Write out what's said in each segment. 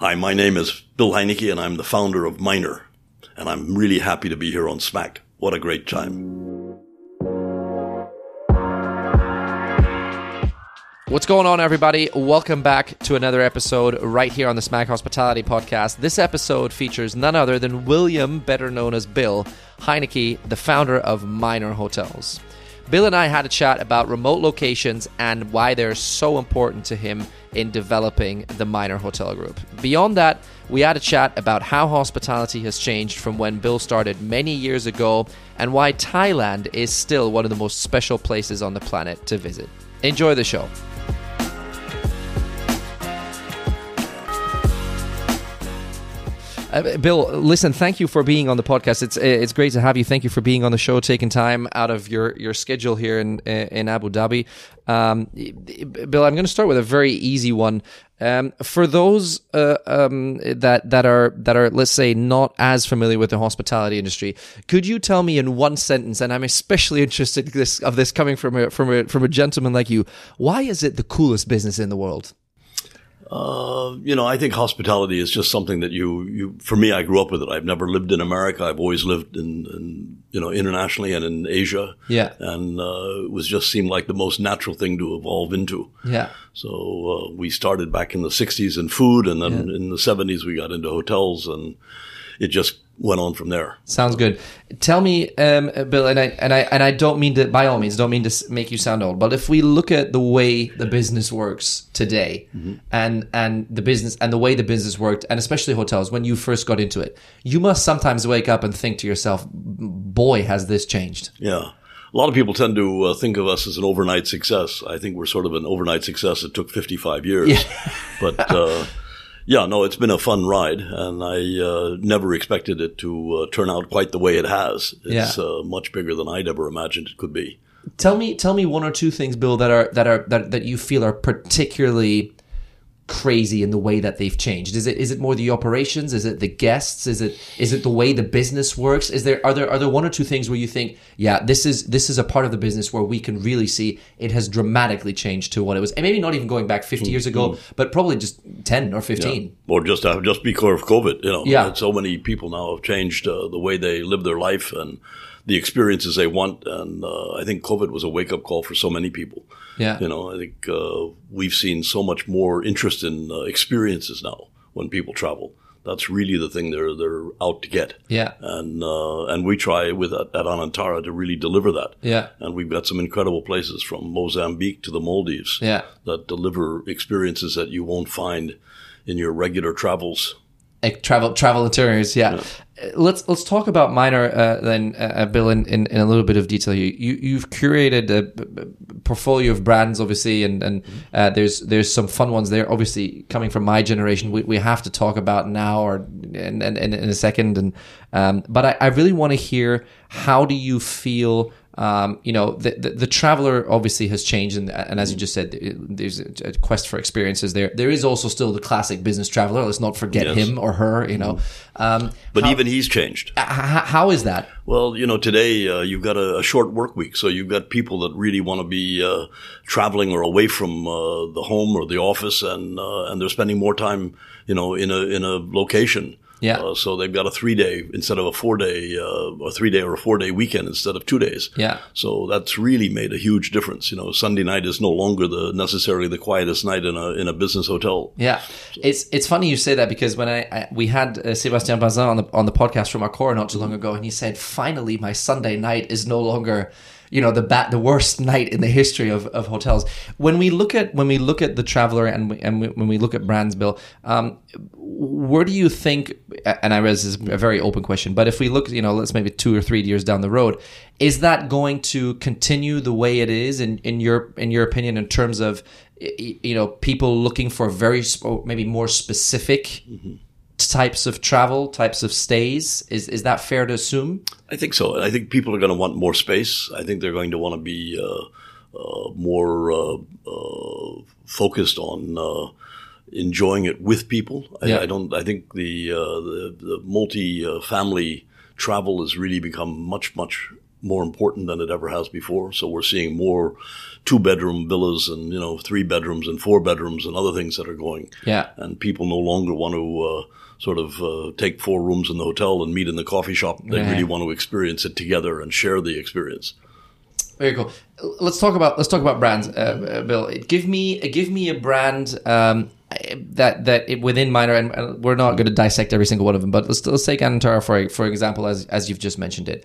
Hi, my name is Bill Heinecke, and I'm the founder of Minor. And I'm really happy to be here on Smack. What a great time. What's going on, everybody? Welcome back to another episode right here on the Smack Hospitality Podcast. This episode features none other than William, better known as Bill Heinecke, the founder of Minor Hotels. Bill and I had a chat about remote locations and why they're so important to him in developing the Minor Hotel Group. Beyond that, we had a chat about how hospitality has changed from when Bill started many years ago and why Thailand is still one of the most special places on the planet to visit. Enjoy the show. Uh, Bill, listen, thank you for being on the podcast. It's it's great to have you. Thank you for being on the show, taking time out of your, your schedule here in in Abu Dhabi. Um, Bill, I'm going to start with a very easy one. Um, for those uh, um, that that are that are let's say not as familiar with the hospitality industry, could you tell me in one sentence? And I'm especially interested this, of this coming from a from a from a gentleman like you. Why is it the coolest business in the world? Uh, you know, I think hospitality is just something that you, you, for me, I grew up with it. I've never lived in America. I've always lived in, in you know, internationally and in Asia. Yeah. And, uh, it was just seemed like the most natural thing to evolve into. Yeah. So, uh, we started back in the 60s in food and then yeah. in the 70s we got into hotels and it just went on from there. Sounds good. Tell me, um, Bill, and I and I and I don't mean to, by all means, don't mean to make you sound old, but if we look at the way the business works today, mm-hmm. and and the business and the way the business worked, and especially hotels, when you first got into it, you must sometimes wake up and think to yourself, "Boy, has this changed." Yeah. A lot of people tend to uh, think of us as an overnight success. I think we're sort of an overnight success It took 55 years. Yeah. but uh, yeah, no, it's been a fun ride, and I uh, never expected it to uh, turn out quite the way it has. It's yeah. uh, much bigger than I'd ever imagined it could be. Tell me, tell me one or two things, Bill, that are that are that, that you feel are particularly crazy in the way that they've changed? Is it is it more the operations? Is it the guests? Is it is it the way the business works? Is there are there are there one or two things where you think, yeah, this is this is a part of the business where we can really see it has dramatically changed to what it was, and maybe not even going back 50 years ago, mm-hmm. but probably just ten or fifteen, yeah. or just uh, just because of COVID. You know, yeah. so many people now have changed uh, the way they live their life and the experiences they want. And uh, I think COVID was a wake up call for so many people. Yeah. You know, I think uh, we've seen so much more interest in uh, experiences now when people travel. That's really the thing they're they're out to get. Yeah. And uh, and we try with at, at Anantara to really deliver that. Yeah. And we've got some incredible places from Mozambique to the Maldives. Yeah. That deliver experiences that you won't find in your regular travels travel travel itineraries. Yeah. yeah. Let's let's talk about minor uh, then, uh, uh, Bill, in, in, in, a little bit of detail. You, you you've curated a portfolio of brands, obviously, and and uh, there's there's some fun ones there. Obviously, coming from my generation, we, we have to talk about now or in, in, in a second. And um, but I, I really want to hear how do you feel um, you know, the, the, the, traveler obviously has changed, and, and as you just said, there's a quest for experiences there. There is also still the classic business traveler. Let's not forget yes. him or her. You know, um, but how, even he's changed. how is that? Well, you know, today uh, you've got a, a, short work week, so you've got people that really want to be uh, traveling or away from uh, the home or the office, and uh, and they're spending more time, you know, in a in a location. Yeah. Uh, so they've got a three day instead of a four day, uh, a three day or a four day weekend instead of two days. Yeah. So that's really made a huge difference. You know, Sunday night is no longer the necessarily the quietest night in a in a business hotel. Yeah. So. It's it's funny you say that because when I, I we had uh, Sebastien Bazin on the on the podcast from Accor not too long ago, and he said, finally, my Sunday night is no longer you know the bat the worst night in the history of, of hotels. When we look at when we look at the traveler and we, and we, when we look at brands bill um, where do you think and i realize this is a very open question but if we look you know let's maybe two or three years down the road is that going to continue the way it is in, in your in your opinion in terms of you know people looking for very maybe more specific mm-hmm types of travel, types of stays. Is is that fair to assume? I think so. I think people are going to want more space. I think they're going to want to be uh, uh, more uh, uh focused on uh, enjoying it with people. I, yeah. I don't. I think the uh, the, the multi family travel has really become much much more important than it ever has before. So we're seeing more two bedroom villas and, you know, three bedrooms and four bedrooms and other things that are going. Yeah. And people no longer want to, uh, sort of uh, take four rooms in the hotel and meet in the coffee shop. They Yeah. really want to experience it together and share the experience. Very cool. Let's talk about let's talk about brands, uh, uh, Bill. Give me give me a brand um, that that it, within Minor, and we're not going to dissect every single one of them, but let's let's take Anantara for for example, as as you've just mentioned it.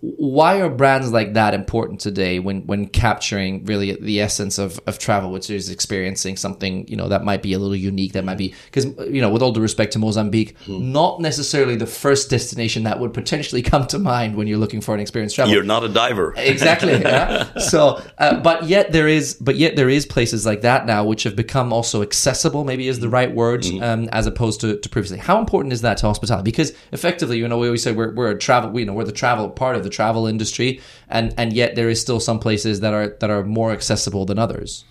Why are brands like that important today when when capturing really the essence of, of travel, which is experiencing something you know that might be a little unique, that might be because you know with all due respect to Mozambique, not necessarily the first destination that would potentially come to mind when you're looking for an experience travel. You're not a diver. exactly yeah. so uh, but yet there is but yet there is places like that now which have become also accessible maybe is the right word um, as opposed to, to previously. How important is that to hospitality? Because effectively you know we always say we're, we're a travel we, you know we're the travel part of the travel industry and and yet there is still some places that are that are more accessible than others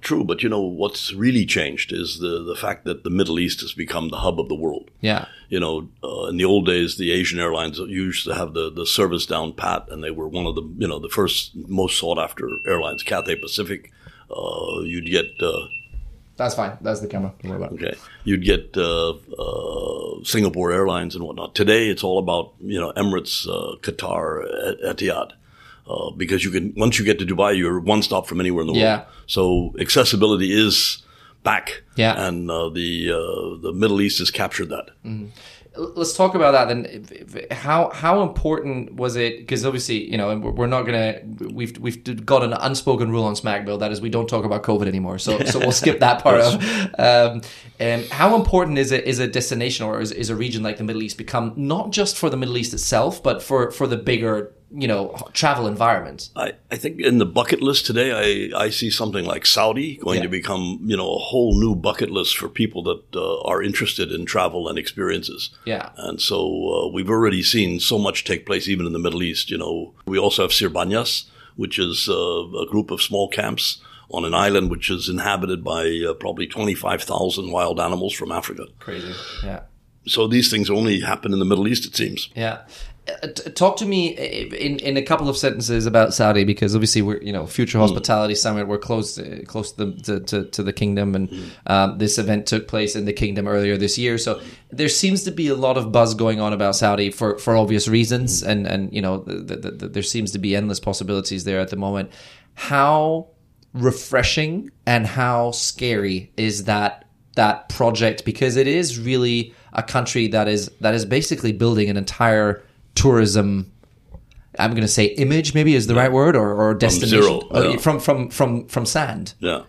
True, but you know what's really changed is the the fact that the Middle East has become the hub of the world. yeah You know, uh, in the old days, the Asian airlines used to have the, the service down pat, and they were one of the you know the first most sought after airlines. Cathay Pacific, uh, you'd get uh, that's fine that's the camera Don't worry about it. okay, you'd get uh, uh, Singapore Airlines and whatnot. Today, it's all about you know Emirates, uh, Qatar, Etihad. Uh, because you can once you get to Dubai, you're one stop from anywhere in the Yeah. world. So accessibility is back, Yeah. and uh, the uh, the Middle East has captured that. Let's talk about that then. How how important was it? Because obviously, you know, we're we're not gonna we've we've got an unspoken rule on Smackville that is we don't talk about COVID anymore. So so we'll skip that part of. Um, um, how important is it is a destination or is, is a region like the Middle East become not just for the Middle East itself, but for for the bigger you know travel environment? I, I think in the bucket list today, I, I see something like Saudi going Yeah. to become, you know, a whole new bucket list for people that uh, are interested in travel and experiences. Yeah. And so uh, we've already seen so much take place even in the Middle East. You know, we also have Sir Bani Yas, which is uh, a group of small camps on an island which is inhabited by uh, probably 25,000 wild animals from Africa. Crazy. Yeah. So these things only happen in the Middle East, it seems. Yeah. Uh, Talk to me uh, in, in a couple of sentences about Saudi because obviously we're you know future hmm. hospitality summit we're close to, close to the to, to, to the kingdom and hmm. um, this event took place in the kingdom earlier this year. So there seems to be a lot of buzz going on about Saudi for, for obvious reasons hmm. and and you know the, the, the, there seems to be endless possibilities there at the moment. How refreshing and how scary is that that project? Because it is really a country that is that is basically building an entire tourism I'm going to say image maybe is the right word or, or destination zero, Uh, yeah. from from from from sand Yeah.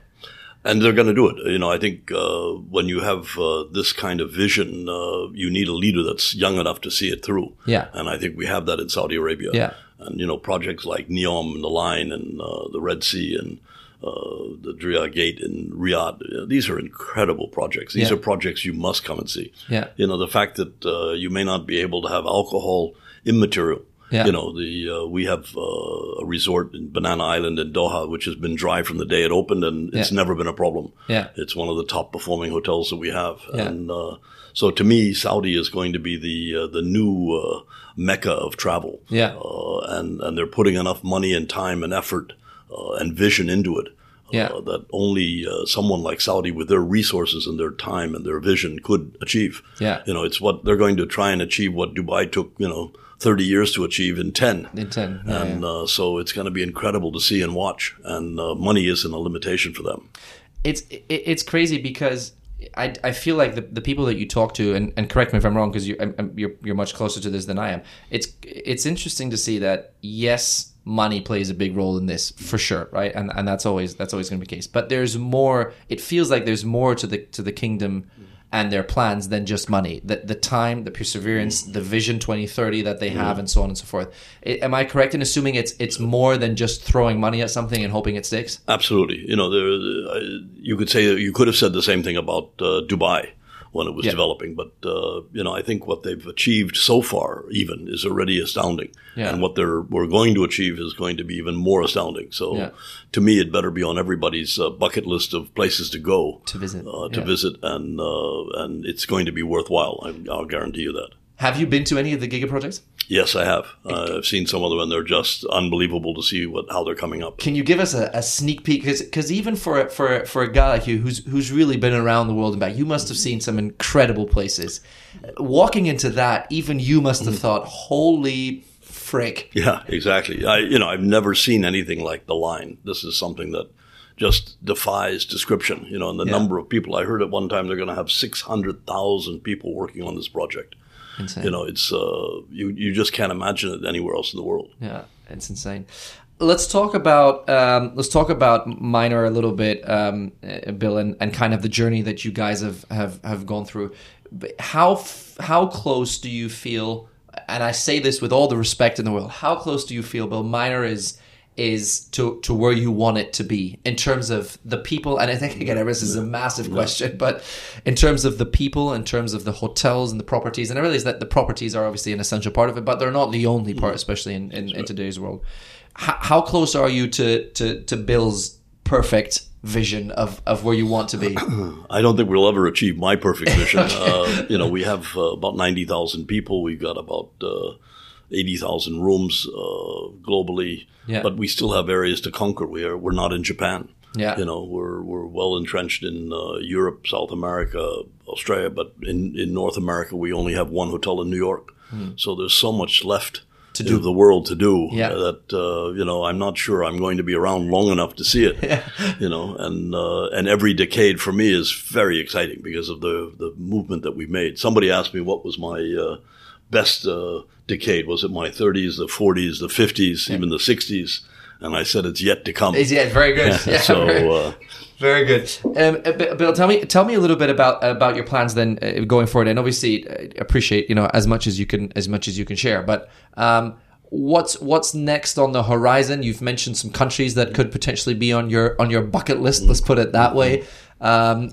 And they're going to do it. You know, I think uh, when you have uh, this kind of vision, uh, you need a leader that's young enough to see it through. Yeah. And I think we have that in Saudi Arabia. Yeah. And, you know, projects like Neom and the Line and uh, the Red Sea and uh, the Diriyah Gate in Riyadh. These are incredible projects. These Yeah. are projects you must come and see. Yeah. You know, the fact that uh, you may not be able to have alcohol immaterial. Yeah. You know, the uh, we have uh, a resort in Banana Island in Doha, which has been dry from the day it opened, and it's Yeah. never been a problem. Yeah. It's one of the top performing hotels that we have, Yeah. and uh, so to me, Saudi is going to be the uh, the new uh, mecca of travel. Yeah. uh, and and they're putting enough money and time and effort uh, and vision into it. Yeah. That only uh, someone like Saudi, with their resources and their time and their vision, could achieve. Yeah. you know, it's what they're going to try and achieve. What Dubai took, you know, thirty years to achieve in ten. in 10 yeah, and Uh, so it's going to be incredible to see and watch. And uh, money isn't a limitation for them. it's it's crazy because I, I feel like the, the people that you talk to and, and correct me if I'm wrong because you I'm, you're you're much closer to this than I am. It's it's interesting to see that yes, money plays a big role in this for sure, right? And and that's always that's always going to be the case. But there's more. It feels like there's more to the to the kingdom and their plans than just money. The the time, the perseverance, the vision 2030 that they have, and so on and so forth. I- am I correct in assuming it's it's more than just throwing money at something and hoping it sticks? Absolutely. You know, there, uh, you could say you could have said the same thing about uh, Dubai when it was Yeah. developing, but uh, you know, I think what they've achieved so far, even, is already astounding, Yeah. and what they're we're going to achieve is going to be even more astounding. So, Yeah. to me, it better be on everybody's uh, bucket list of places to go To visit, uh, to visit, and uh, and it's going to be worthwhile. I, I'll guarantee you that. Have you been to any of the Giga projects? Yes, I have. Uh, I've seen some of them, and they're just unbelievable to see what how they're coming up. Can you give us a, a sneak peek? Because even for for for a guy like you, who's who's really been around the world and back, you must have seen some incredible places. Walking into that, even you must have thought, "Holy frick!" Yeah, exactly. I you know I've never seen anything like the line. This is something that just defies description. You know, and the Yeah. number of people I heard at one time they're going to have six hundred thousand people working on this project. Insane. You know, it's uh, you you just can't imagine it anywhere else in the world. Yeah, it's insane. Let's talk about um, let's talk about minor a little bit, um, uh, Bill, and, and kind of the journey that you guys have have, have gone through. But How f- how close do you feel? And I say this with all the respect in the world. How close do you feel, Bill? Minor is is to to where you want it to be in terms of the people. And I think again, this is a massive question, but in terms of the people, in terms of the hotels and the properties, and I realize that the properties are obviously an essential part of it, but they're not the only part, especially in, in, in today's world. How, how close are you to, to, to Bill's perfect vision of, of where you want to be? I don't think we'll ever achieve my perfect vision. uh, you know, we have uh, about 90,000 people. We've got about uh, 80,000 rooms uh, globally, Yeah. but we still have areas to conquer. We are, we're not in Japan. Yeah. You know, we're, we're well entrenched in uh, Europe, South America, Australia, but in, in North America, we only have one hotel in New York. So there's so much left to do. the world to do Yeah. that, uh, you know, I'm not sure I'm going to be around long enough to see it you know, and uh, and every decade for me is very exciting because of the the movement that we've made. Somebody asked me what was my uh, best uh, decade. Was it my 30s, the 40s, the 50s, even the 60s? And I said it's yet to come. It's yet very good. Yeah, so very, uh, very good. Um, uh, Bill, tell me tell me a little bit about about your plans then uh, going forward. And obviously, uh, appreciate you know as much as you can as much as you can share. But um, what's what's next on the horizon? You've mentioned some countries that could potentially be on your on your bucket list. Let's put it that way. Um,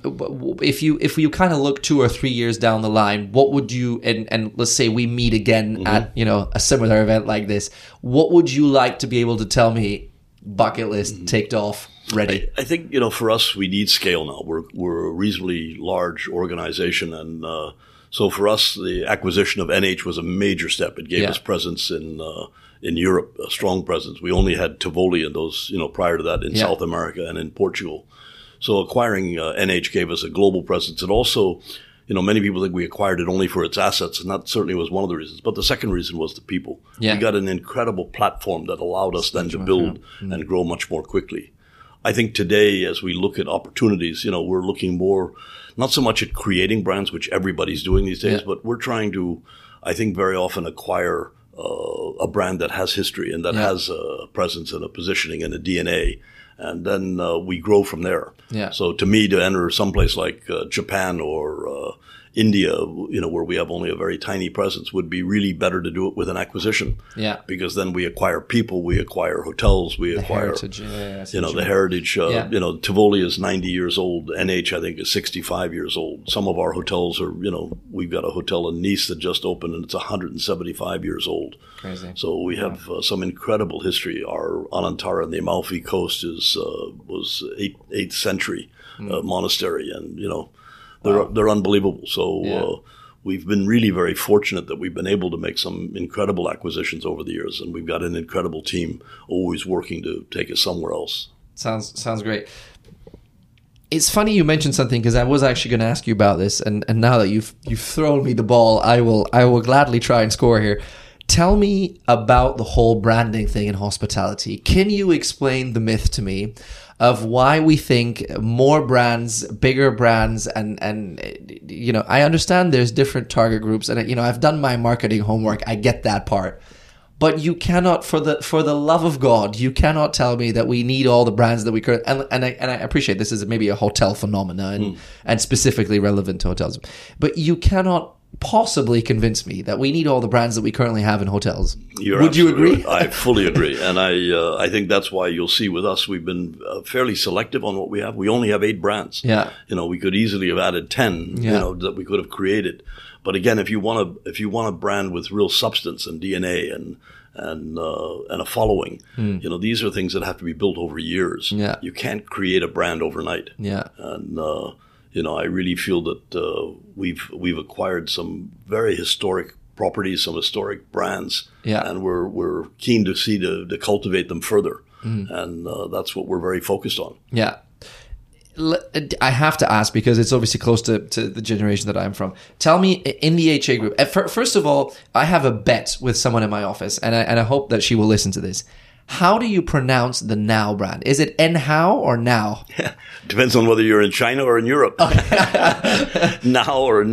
if you if you kind of look two or three years down the line, what would you and and let's say we meet again at you know a similar event like this, what would you like to be able to tell me? Bucket list ticked off, ready. I think you know for us we need scale now. We're we're a reasonably large organization, and uh, so for us the acquisition of NH was a major step. It gave Yeah. us presence in uh, in Europe, a strong presence. We only had Tivoli and those you know prior to that in Yeah. South America and in Portugal. So acquiring uh, NH gave us a global presence. It also, you know, many people think we acquired it only for its assets, and that certainly was one of the reasons. But the second reason was the people. Yeah. We got an incredible platform that allowed us then to build and grow much more quickly. I think today, as we look at opportunities, you know, we're looking more, not so much at creating brands, which everybody's doing these days, Yeah. but we're trying to, I think, very often acquire uh, a brand that has history and that Yeah. has a presence and a positioning and a DNA. And then uh, we grow from there. Yeah. So to me, to enter someplace like uh, Japan or uh, India, you know, where we have only a very tiny presence, would be really better to do it with an acquisition. Yeah. Because then we acquire people, we acquire hotels, we acquire heritage, yeah, yeah, you know the heritage. Uh, Yeah. You know, Tivoli is ninety years old. NH I think is sixty five years old. Some of our hotels are you know we've got a hotel in Nice that just opened and it's one hundred and seventy five years old. Crazy. So we have uh, some incredible history. Our Anantara on the Amalfi Coast is uh, was eighth eighth century uh, monastery, and you know they're they're unbelievable. So. Yeah. Uh, We've been really very fortunate that we've been able to make some incredible acquisitions over the years, and we've got an incredible team always working to take us somewhere else. Sounds sounds great. It's funny you mentioned something because I was actually going to ask you about this, and, and now that you've you've thrown me the ball, I will I will gladly try and score here. Tell me about the whole branding thing in hospitality. Can you explain the myth to me of why we think more brands, bigger brands, and and you know I understand there's different target groups, and you know I've done my marketing homework. I get that part but you cannot for the for the love of god you cannot tell me that we need all the brands that we current and, and I and I appreciate this is maybe a hotel phenomena and Hmm. and specifically relevant to hotels but you cannot possibly convince me that we need all the brands that we currently have in hotels You're would you agree right. I fully agree, and I uh, I think that's why you'll see with us we've been uh, fairly selective on what we have. We only have eight brands. Yeah. you know we could easily have added ten. You know that we could have created, but again, if you want to if you want a brand with real substance and DNA and and uh, and a following, you know these are things that have to be built over years. Yeah. you can't create a brand overnight yeah and uh, you know I really feel that uh, we've we've acquired some very historic properties, some historic brands, Yeah. and we're we're keen to see to, to cultivate them further, and uh, that's what we're very focused on. Yeah. I have to ask because it's obviously close to, to the generation that I'm from. Tell me, in the HA group, first of all, I have a bet with someone in my office, and I, and I hope that she will listen to this. How do you pronounce the nhow brand? Is it Nhao or Now? Depends on whether you're in China or in Europe. now or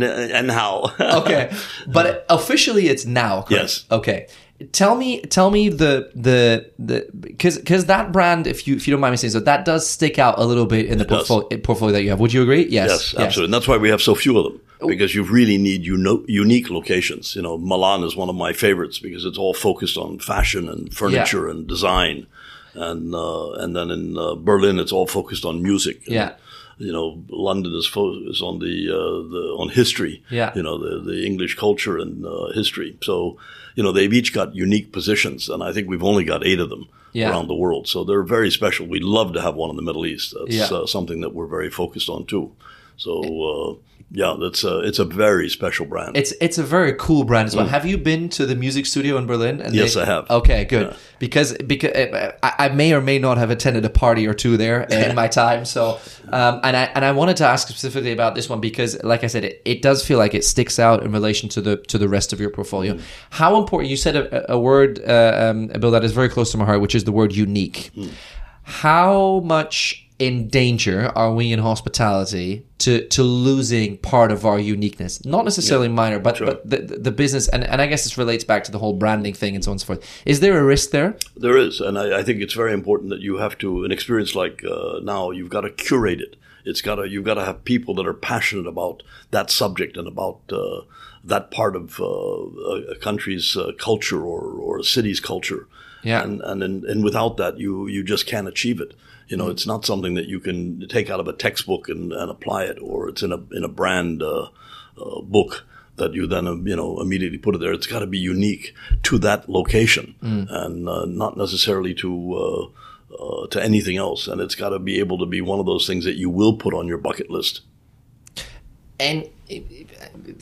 how. Okay, but officially it's Now. correct? Yes. Okay. Tell me, tell me the the the because because that brand, if you if you don't mind me saying so, that does stick out a little bit in the portfolio, portfolio that you have. Would you agree? Yes. Yes, absolutely. And that's why we have so few of them because you really need uni- unique locations. You know, Milan is one of my favorites because it's all focused on fashion and furniture and design. And, uh, and then in uh, Berlin, it's all focused on music. And, Yeah. You know, London is, focused on the, uh, the, on history. Yeah. You know, the, the English culture and uh, history. So, you know, they've each got unique positions. And I think we've only got eight of them Yeah. around the world. So they're very special. We'd love to have one in the Middle East. That's Yeah. uh, something that we're very focused on too. So uh, yeah, that's a, it's a very special brand. It's it's a very cool brand as well. Have you been to the music studio in Berlin? And Mm. Yes, I have. Okay, good. Because because uh, I, I may or may not have attended a party or two there in my time. So um, and I and I wanted to ask specifically about this one because, like I said, it, it does feel like it sticks out in relation to the to the rest of your portfolio. Mm. How important? You said a, a word, uh, um, Bill, that is very close to my heart, which is the word unique. Mm. How much in danger are we in hospitality to to losing part of our uniqueness? Not necessarily minor, but but the, the business and, and I guess this relates back to the whole branding thing and so on and so forth. Is there a risk there? there is, and I, I think it's very important that you have to an experience like uh, nhow. You've got to curate it. It's got to you've got to have people that are passionate about that subject and about uh, that part of uh, a, a country's uh, culture or or a city's culture. Yeah. and and and, and without that, you you just can't achieve it. You know, it's not something that you can take out of a textbook and, and apply it, or it's in a in a brand uh, uh, book that you then uh, you know immediately put it there. It's got to be unique to that location, and uh, not necessarily to. Uh, uh, to anything else, and it's got to be able to be one of those things that you will put on your bucket list. And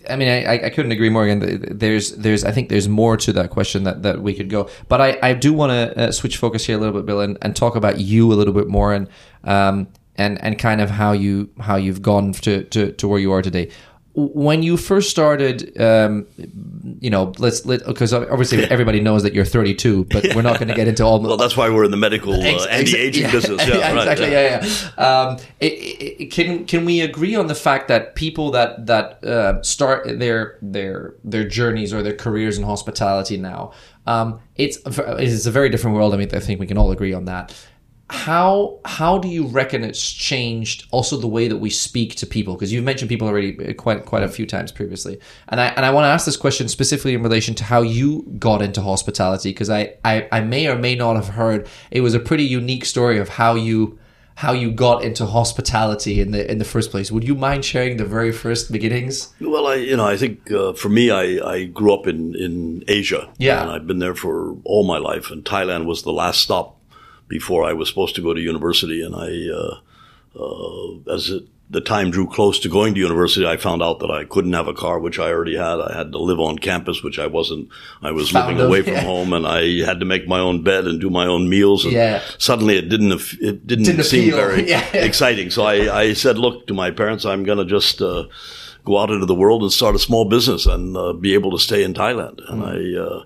I mean, I, I couldn't agree more. Again, there's, there's, I think there's more to that question that, that we could go. But I, I do want to uh, switch focus here a little bit, Bill, and, and talk about you a little bit more, and um, and and kind of how you how you've gone to to, to where you are today. When you first started, um, you know, let's let because obviously everybody knows that you're 32, but we're not going to get into all. Well, that's why we're in the medical uh, Ex- anti-aging business. Yeah, right, exactly. yeah. Yeah, yeah. Um, it, it, can can we agree on the fact that people that that uh, start their their their journeys or their careers in hospitality now, um, it's it's a very different world. I mean, I think we can all agree on that. How how do you reckon it's changed also the way that we speak to people? Because you've mentioned people already uh, quite quite a few times previously, and I and I want to ask this question specifically in relation to how you got into hospitality. Because I, I I may or may not have heard it was a pretty unique story of how you how you got into hospitality in the in the first place. Would you mind sharing the very first beginnings? Well, I you know I think uh, for me I, I grew up in in Asia. Yeah. and I've been there for all my life, and Thailand was the last stop before I was supposed to go to university. And I, uh, uh, as it, the time drew close to going to university, I found out that I couldn't have a car, which I already had. I had to live on campus, which I wasn't. I was Found living away from yeah. home, and I had to make my own bed and do my own meals. And Yeah. suddenly, it didn't. It didn't, Didn't seem appeal. very Yeah. exciting. So I, I said, "Look to my parents. I'm going to just." Uh, go out into the world and start a small business and uh, be able to stay in Thailand. And I, uh,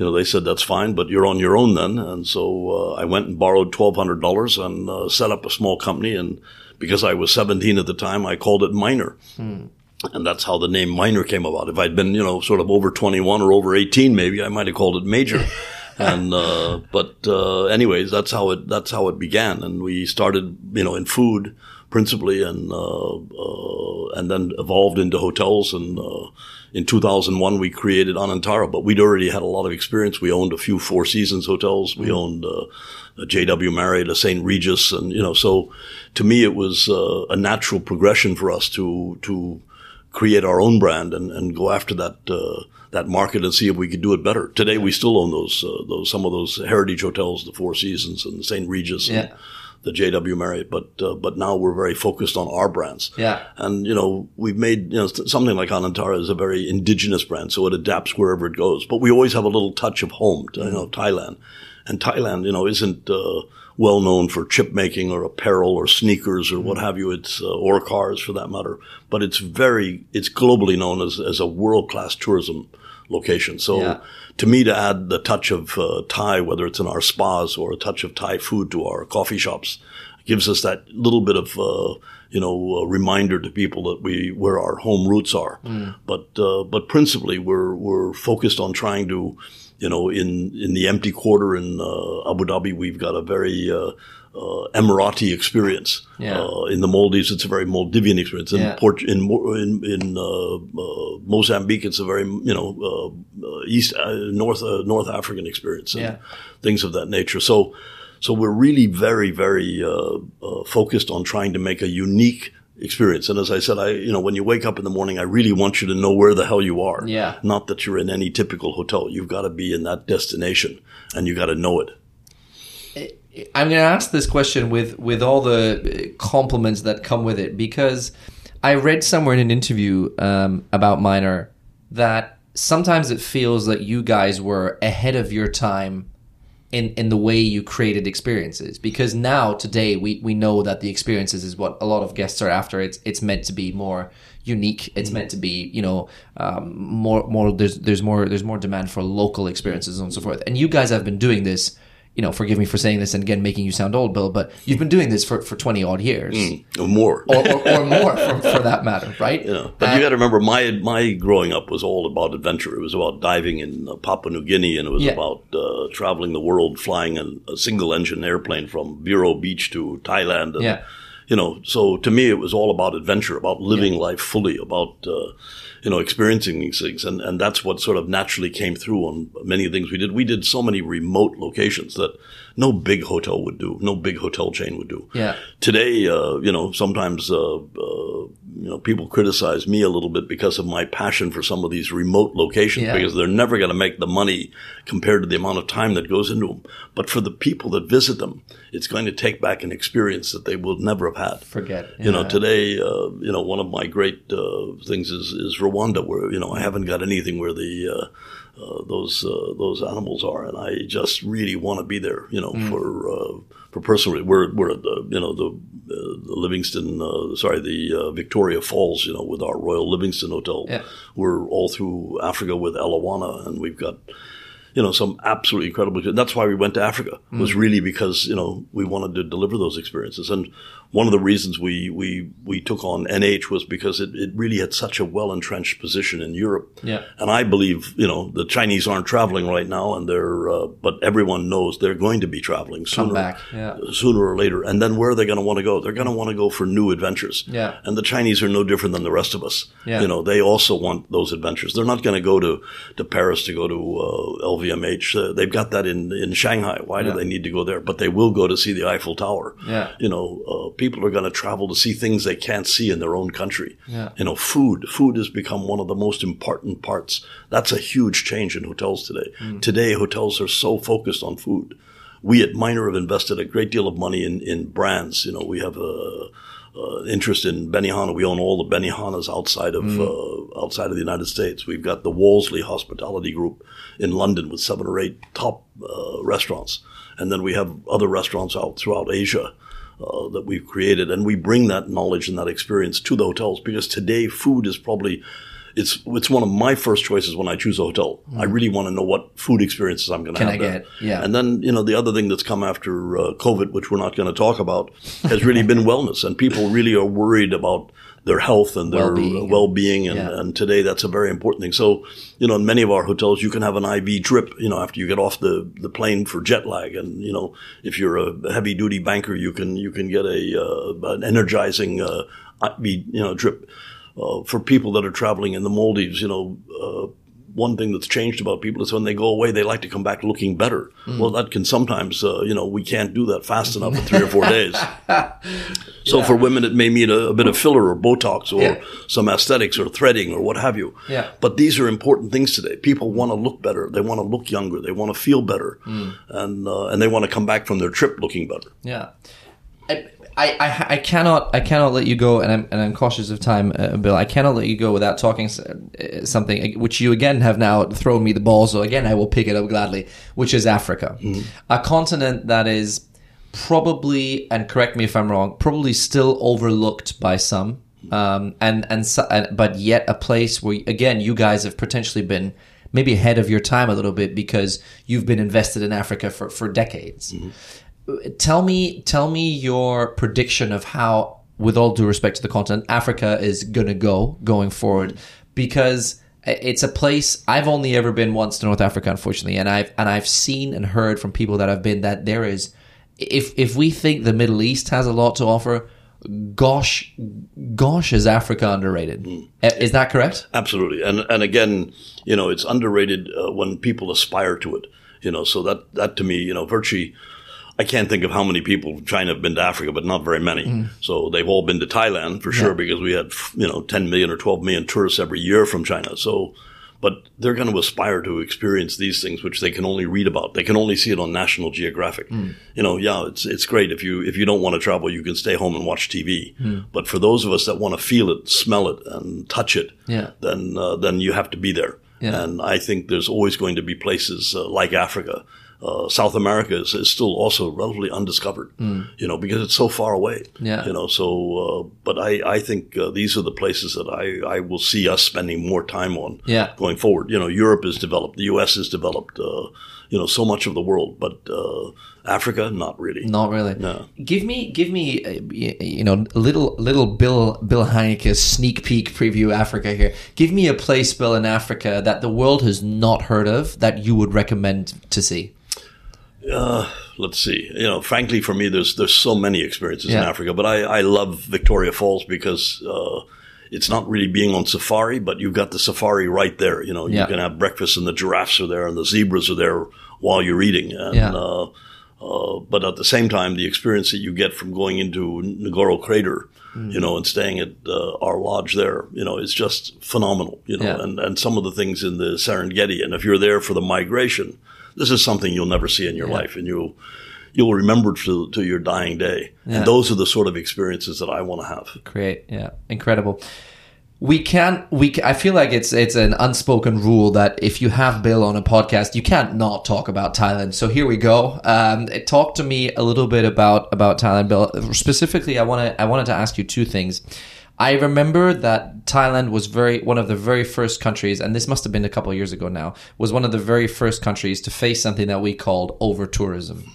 you know, they said that's fine, but you're on your own then. And so uh, I went and borrowed twelve hundred dollars and uh, set up a small company. And because I was seventeen at the time, I called it Minor. And that's how the name Minor came about. If I'd been, you know, sort of over 21 or over 18, maybe I might have called it Major. and, uh, but, uh, anyways, that's how it, that's how it began. And we started, you know, in food principally and, uh, uh, and then evolved into hotels. And, uh, in 2001, we created Anantara, but we'd already had a lot of experience. We owned a few Four Seasons hotels. We owned, uh, a JW Marriott, a St. Regis. And, you know, so to me, it was, uh, a natural progression for us to, to, create our own brand and, and go after that uh, that market and see if we could do it better. Today we still own those uh, those some of those heritage hotels, the Four Seasons and the St. Regis, and Yeah. The JW Marriott, but uh, but now we're very focused on our brands. Yeah. And you know we've made you know something like Anantara is a very indigenous brand, so it adapts wherever it goes. But we always have a little touch of home, to, you know, Thailand, and Thailand, you know, isn't. Uh, well known for chip making or apparel or sneakers or what have you. It's uh, or cars for that matter. But it's very it's globally known as as a world class tourism location. So Yeah. To me, to add the touch of uh, Thai, whether it's in our spas or a touch of Thai food to our coffee shops, gives us that little bit of uh, you know a reminder to people that we where our home roots are. But uh, but principally, we're we're focused on trying to you know in in the empty quarter in uh, Abu Dhabi, we've got a very uh, Emirati experience. Yeah. Uh, in the Maldives, it's a very Maldivian experience. In Yeah. Port- in in, in uh, uh, Mozambique, it's a very you know uh, uh, East uh, North uh, North African experience and Yeah. things of that nature. So so we're really very very uh, uh, focused on trying to make a unique experience. And as I said, I you know when you wake up in the morning, I really want you to know where the hell you are. Yeah. Not that you're in any typical hotel. You've got to be in that destination, and you got to know it. I'm going to ask this question with with all the uh, compliments that come with it because I read somewhere in an interview um, about Minor that sometimes it feels that you guys were ahead of your time in in the way you created experiences because now today we we know that the experiences is what a lot of guests are after. It's it's meant to be more unique. It's meant to be you know um, more more there's there's more there's more demand for local experiences and so forth. And you guys have been doing this you know forgive me for saying this and again making you sound old bill but you've been doing this for for 20 odd years Or more. or, or, or more for, for that matter right Yeah, but you got to remember, my my growing up was all about adventure. It was about diving in uh, Papua New Guinea, and it was Yeah. about uh, traveling the world, flying in a single engine airplane from Vero Beach to Thailand. And, Yeah. You know, so to me, it was all about adventure, about living life fully, about uh, you know experiencing these things, and and that's what sort of naturally came through on many things we did. We did so many remote locations that no big hotel would do, no big hotel chain would do. Yeah. Today, uh, you know, sometimes, uh, uh, you know, people criticize me a little bit because of my passion for some of these remote locations Yeah. because they're never going to make the money compared to the amount of time that goes into them. But for the people that visit them, it's going to take back an experience that they will never have had. forget You know, today, uh, you know, one of my great uh, things is, is Rwanda, where you know I haven't got anything where the uh, uh, those uh, those animals are, and I just really want to be there. You know, Mm. for uh, for personally, we're we're at the you know the uh, the Livingstone, uh, sorry, the uh, Victoria Falls. You know, with our Royal Livingstone Hotel, Yeah. we're all through Africa with Elewana, and we've got you know, some absolutely incredible. That's why we went to Africa. Was really because you know we wanted to deliver those experiences, and one of the reasons we we we took on NH was because it, it really had such a well entrenched position in Europe. Yeah. and I believe you know the Chinese aren't traveling right now, and they're uh, but everyone knows they're going to be traveling sooner, back, yeah. sooner or later. And then where are they going to want to go? They're going to want to go for new adventures. Yeah. and the Chinese are no different than the rest of us. Yeah. you know they also want those adventures. They're not going to go to to Paris to go to uh, LVMH. Uh, they've got that in in Shanghai. Why Yeah. do they need to go there? But they will go to see the Eiffel Tower. Yeah. you know, uh, people are going to travel to see things they can't see in their own country. Yeah. you know, food. Food has become one of the most important parts. That's a huge change in hotels today. Mm. Today, hotels are so focused on food. We at Minor have invested a great deal of money in in brands. You know, we have a uh, interest in Benihana. We own all the Benihanas outside of uh, outside of the United States. We've got the Wolseley Hospitality Group in London with seven or eight top uh, restaurants, and then we have other restaurants out throughout Asia. Uh, that we've created, and we bring that knowledge and that experience to the hotels because today food is probably it's it's one of my first choices when I choose a hotel. I really want to know what food experiences I'm going to have. Can I there. get? Yeah. And then you know the other thing that's come after uh, COVID, which we're not going to talk about, has really been wellness, and people really are worried about their health and their Well-being. well being, and, Yeah. and today that's a very important thing. So you know, in many of our hotels, you can have an IV drip, you know, after you get off the, the plane for jet lag, and you know, if you're a heavy duty banker, you can you can get a uh, an energizing uh, IV, you know, drip. Uh, for people that are traveling in the Maldives, you know, uh, one thing that's changed about people is when they go away, they like to come back looking better. Well, that can sometimes, uh, you know, we can't do that fast enough in three or four days. So for women, it may mean a, a bit of filler or Botox or Yeah. some aesthetics or threading or what have you. Yeah. But these are important things today. People want to look better. They want to look younger. They want to feel better, Hmm. and uh, and they want to come back from their trip looking better. Yeah. I, I, I cannot I cannot let you go, and I'm and I'm cautious of time, uh, Bill. I cannot let you go without talking uh, something which you again have now thrown me the ball. So again, I will pick it up gladly, which is Africa, a continent that is probably, and correct me if I'm wrong, probably still overlooked by some, um, and and, so, but yet a place where again you guys have potentially been maybe ahead of your time a little bit because you've been invested in Africa for for decades tell me tell me your prediction of how with all due respect to the continent africa is going to go going forward. Because it's a place i've only ever been once to north africa unfortunately and i've and i've seen and heard from people that have been that there is if if we think the middle east has a lot to offer gosh gosh is africa underrated. Is that correct? Absolutely, and and again, you know, it's underrated uh, when people aspire to it. You know, so that that to me, you know, virtually, I can't think of how many people from China have been to Africa, but not very many. So they've all been to Thailand for sure because we had you know 10 million or 12 million tourists every year from China. So. But they're going to aspire to experience these things, which they can only read about. They can only see it on National Geographic. You know, yeah, it's it's great if you if you don't want to travel, you can stay home and watch TV. But for those of us that want to feel it, smell it, and touch it, Yeah. then uh, then you have to be there. Yeah. And I think there's always going to be places uh, like Africa. Uh, South America is, is still also relatively undiscovered, you know, because it's so far away. Mm. Yeah. You know, so, uh, but I, I think uh, these are the places that I, I will see us spending more time on Yeah. going forward. You know, Europe is developed, the U.S. is developed, uh, you know, so much of the world, but uh, Africa, not really. Not really. No. Give me, give me, you know, a little, little Bill, Bill Heinecke's sneak peek preview Africa here. Give me a place, Bill, in Africa that the world has not heard of that you would recommend to see. Let's see. You know, frankly, for me, there's there's so many experiences in Africa, but I, I love Victoria Falls because uh, it's not really being on safari, but you've got the safari right there. You know, Yeah. you can have breakfast, and the giraffes are there, and the zebras are there while you're eating. And, Yeah. uh, uh, but at the same time, the experience that you get from going into Ngoro Crater, Mm. you know, and staying at uh, our lodge there, you know, is just phenomenal. You know, Yeah. and and some of the things in the Serengeti, and if you're there for the migration, this is something you'll never see in your life, and you'll you'll remember to to your dying day. Yeah. And those are the sort of experiences that I want to have. Create, yeah, incredible. We can't. We. I feel like it's it's an unspoken rule that if you have Bill on a podcast, you can't not talk about Thailand. So here we go. Um, talk to me a little bit about about Thailand, Bill. Specifically, I want to. I wanted to ask you two things. I remember that Thailand was very one of the very first countries, and this must have been a couple of years ago now. Was one of the very first countries to face something that we called over tourism.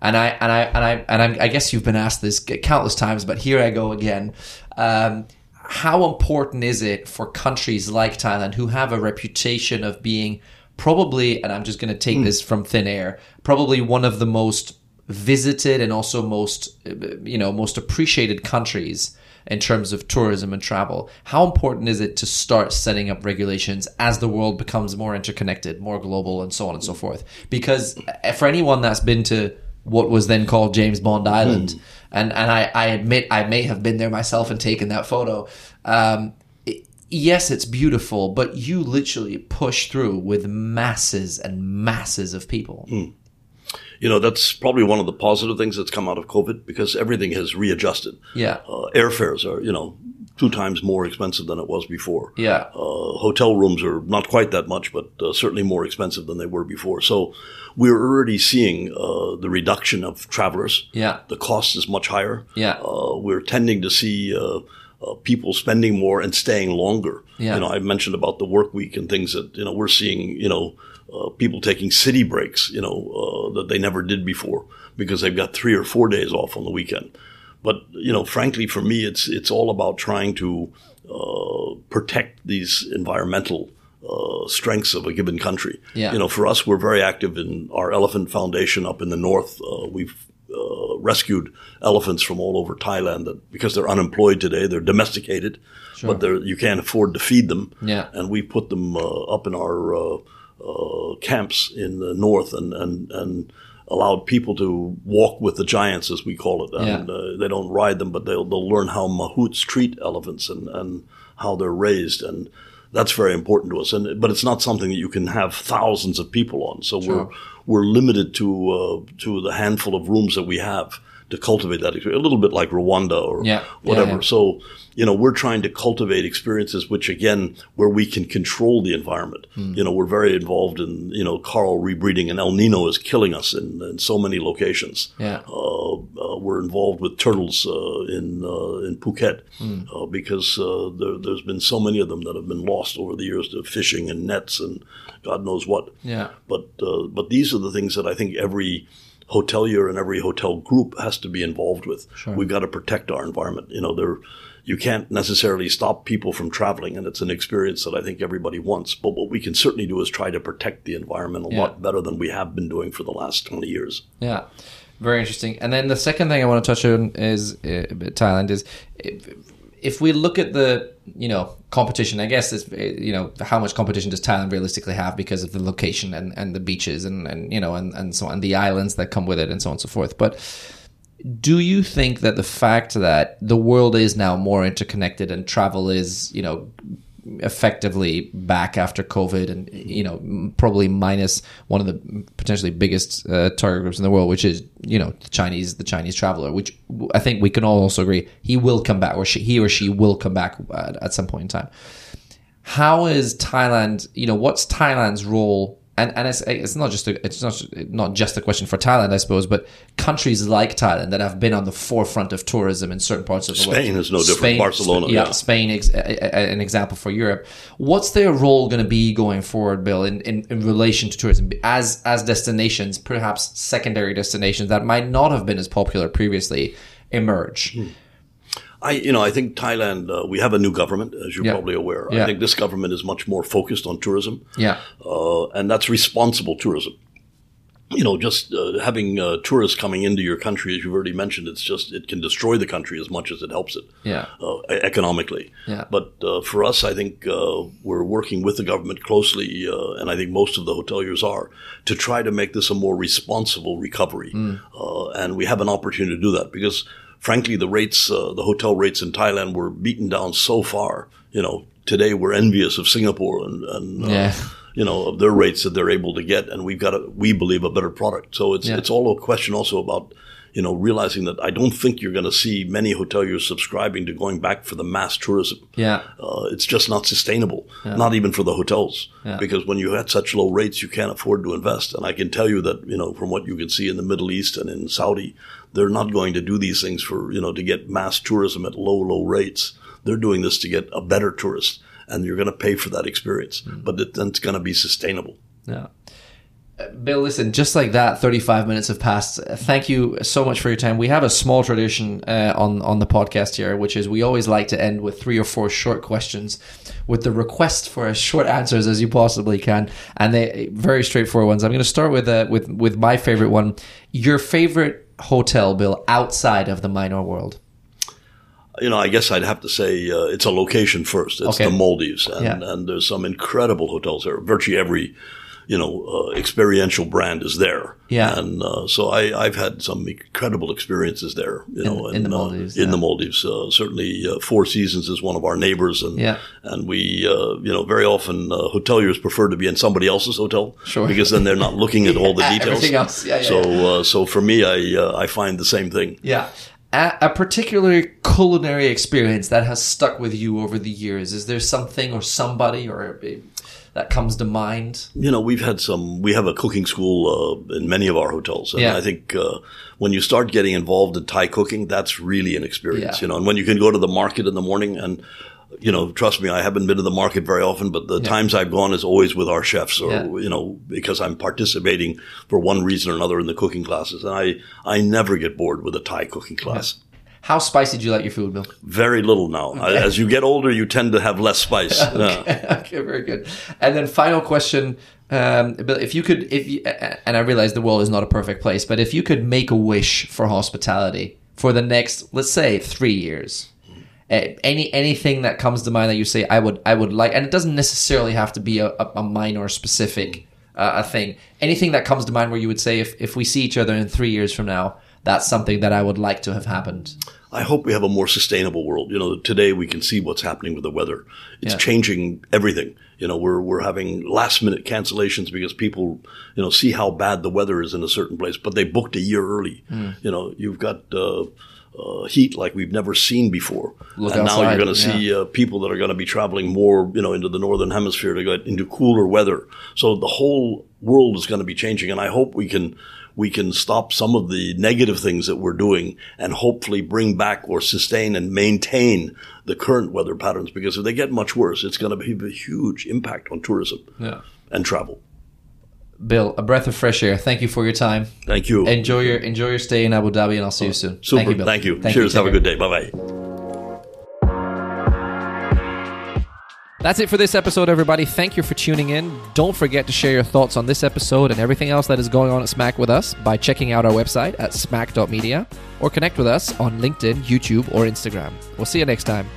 And I and I and I and I'm, I guess you've been asked this countless times, but here I go again. Um, how important is it for countries like Thailand who have a reputation of being probably, and I'm just going to take this from thin air, probably one of the most visited and also most, you know, most appreciated countries in terms of tourism and travel. How important is it to start setting up regulations as the world becomes more interconnected, more global, and so on and so forth? Because for anyone that's been to what was then called James Bond Island, and and I, I admit I may have been there myself and taken that photo. Um, it- yes, it's beautiful, but you literally push through with masses and masses of people. You know, that's probably one of the positive things that's come out of COVID because everything has readjusted. Yeah, Uh, airfares are, you know, two times more expensive than it was before. yeah, Uh, hotel rooms are not quite that much, but uh, certainly more expensive than they were before. So we're already seeing uh, the reduction of travelers. yeah, The cost is much higher. yeah, Uh, we're tending to see uh, uh, people spending more and staying longer. Yeah. You know, I mentioned about the work week and things that you know we're seeing. You know, uh, people taking city breaks. You know, uh, that they never did before because they've got three or four days off on the weekend. But you know, frankly, for me, it's it's all about trying to uh, protect these environmental uh, strengths of a given country. Yeah. You know, for us, we're very active in our Elephant Foundation up in the north. Uh, we've uh, rescued elephants from all over Thailand that because they're unemployed today, they're domesticated, but they're you can't afford to feed them. Yeah. and we put them uh, up in our uh, camps in the north and and and allowed people to walk with the giants, as we call it. And Yeah. uh, they don't ride them, but they'll they'll learn how mahouts treat elephants and and how they're raised and. That's very important to us, and but it's not something that you can have thousands of people on. So we're we're limited to uh, to the handful of rooms that we have to cultivate that experience. A little bit like Rwanda or Yeah. whatever. Yeah, yeah. So, you know, we're trying to cultivate experiences which, again, where we can control the environment. Hmm. You know, we're very involved in, you know, coral rebreeding, and El Nino is killing us in, in so many locations. Yeah. Uh, uh, we're involved with turtles uh, in uh, in Phuket uh, because uh, there, there's been so many of them that have been lost over the years to fishing and nets and God knows what. Yeah. But uh, but these are the things that I think every hotelier and every hotel group has to be involved with. We've got to protect our environment. You know, there you can't necessarily stop people from traveling, and it's an experience that I think everybody wants. But what we can certainly do is try to protect the environment a Yeah. lot better than we have been doing for the last twenty years. Yeah, very interesting. And then the second thing I want to touch on is uh, Thailand is if, we look at the you know competition. I guess is you know how much competition does Thailand realistically have because of the location and, and the beaches and, and you know and, and so on the islands that come with it and so on and so forth. But do you think that the fact that the world is now more interconnected and travel is you know effectively back after COVID, and you know probably minus one of the potentially biggest uh, target groups in the world, which is you know the Chinese, the Chinese traveler, which I think we can all also agree he will come back, or she, he or she will come back at, at some point in time. How is Thailand? You know, what's Thailand's role? And and it's it's not just a, it's not not just a question for Thailand, I suppose, but countries like Thailand that have been on the forefront of tourism in certain parts of the world. Spain is no different. Barcelona, yeah, yeah. Spain, ex- a- a- an example for Europe. What's their role going to be going forward, Bill, in, in, in relation to tourism as as destinations, perhaps secondary destinations that might not have been as popular previously, emerge? Hmm. I, you know, I think Thailand. Uh, we have a new government, as you're Yeah. probably aware. Yeah. I think this government is much more focused on tourism. Yeah, uh, and that's responsible tourism. You know, just uh, having uh, tourists coming into your country, as you've already mentioned, it's just it can destroy the country as much as it helps it yeah, uh, economically. Yeah. But uh, for us, I think uh, we're working with the government closely, uh, and I think most of the hoteliers are to try to make this a more responsible recovery. Uh, and we have an opportunity to do that because, frankly, the rates, uh, the hotel rates in Thailand were beaten down so far. You know, today we're envious of Singapore and, and uh, Yeah. you know, of their rates that they're able to get, and we've got, a, we believe, a better product. So it's Yeah. it's all a question also about you know realizing that I don't think you're going to see many hoteliers subscribing to going back for the mass tourism. yeah, Uh, it's just not sustainable, not even for the hotels, Yeah. because when you had such low rates, you can't afford to invest. And I can tell you that you know from what you can see in the Middle East and in Saudi, they're not going to do these things for you know to get mass tourism at low low rates. They're doing this to get a better tourist, and you're going to pay for that experience, but it, it's going to be sustainable. yeah. Bill, listen, just like that, 35 minutes have passed. Thank you so much for your time. We have a small tradition uh, on, on the podcast here, which is we always like to end with three or four short questions with the request for as short answers as you possibly can. And they very straightforward ones. I'm going to start with, uh, with, with my favorite one. Your favorite hotel, Bill, outside of the Minor world? you know, I guess I'd have to say uh, it's a location first. It's Okay. the Maldives, and, Yeah. and there's some incredible hotels there. Virtually every, you know, uh, experiential brand is there. Yeah. and uh, so I, I've had some incredible experiences there. You know, in the and, uh, Maldives, in yeah. the Maldives, uh, certainly uh, Four Seasons is one of our neighbors, and Yeah. and we, uh, you know, very often uh, hoteliers prefer to be in somebody else's hotel, Sure. because then they're not looking at all the details. Everything else, yeah, yeah, so, Uh, so for me, I uh, I find the same thing. Yeah. A, a particular culinary experience that has stuck with you over the years. Is there something or somebody or uh, that comes to mind? You know, we've had some. We have a cooking school uh, in many of our hotels, and Yeah. I think uh, when you start getting involved in Thai cooking, that's really an experience. Yeah. You know, and when you can go to the market in the morning, and you know, trust me, I haven't been to the market very often, but the times I've gone is always with our chefs, or Yeah. you know, because I'm participating for one reason or another in the cooking classes, and I I never get bored with a Thai cooking class. How spicy do you like your food, Bill? Very little now. As you get older, you tend to have less spice. Yeah. okay, very good. And then final question, um, Bill, if you could, if you, and I realize the world is not a perfect place, but if you could make a wish for hospitality for the next, let's say, three years, any anything that comes to mind that you say I would I would like, and it doesn't necessarily have to be a, a, a Minor specific uh, a thing. Anything that comes to mind where you would say if if we see each other in three years from now, that's something that I would like to have happened. I hope we have a more sustainable world. You know, today we can see what's happening with the weather. It's Yeah. changing everything. You know, we're we're having last minute cancellations because people, you know, see how bad the weather is in a certain place, but they booked a year early. Hmm. You know, you've got uh, uh, heat like we've never seen before, Look and now you're going to see uh, people that are going to be traveling more, you know, into the northern hemisphere to get into cooler weather. So the whole world is going to be changing, and I hope we can we can stop some of the negative things that we're doing and hopefully bring back or sustain and maintain the current weather patterns. Because if they get much worse, it's going to have a huge impact on tourism Yeah. and travel. Bill, a breath of fresh air. Thank you for your time. Thank you. Enjoy your enjoy your stay in Abu Dhabi, and I'll see you soon. Super. Thank you, Bill. Thank you. Thank Cheers. you. have a good day. Bye bye. That's it for this episode, everybody. Thank you for tuning in. Don't forget to share your thoughts on this episode and everything else that is going on at Smack with us by checking out our website at smack.media or connect with us on LinkedIn, YouTube, or Instagram. We'll see you next time.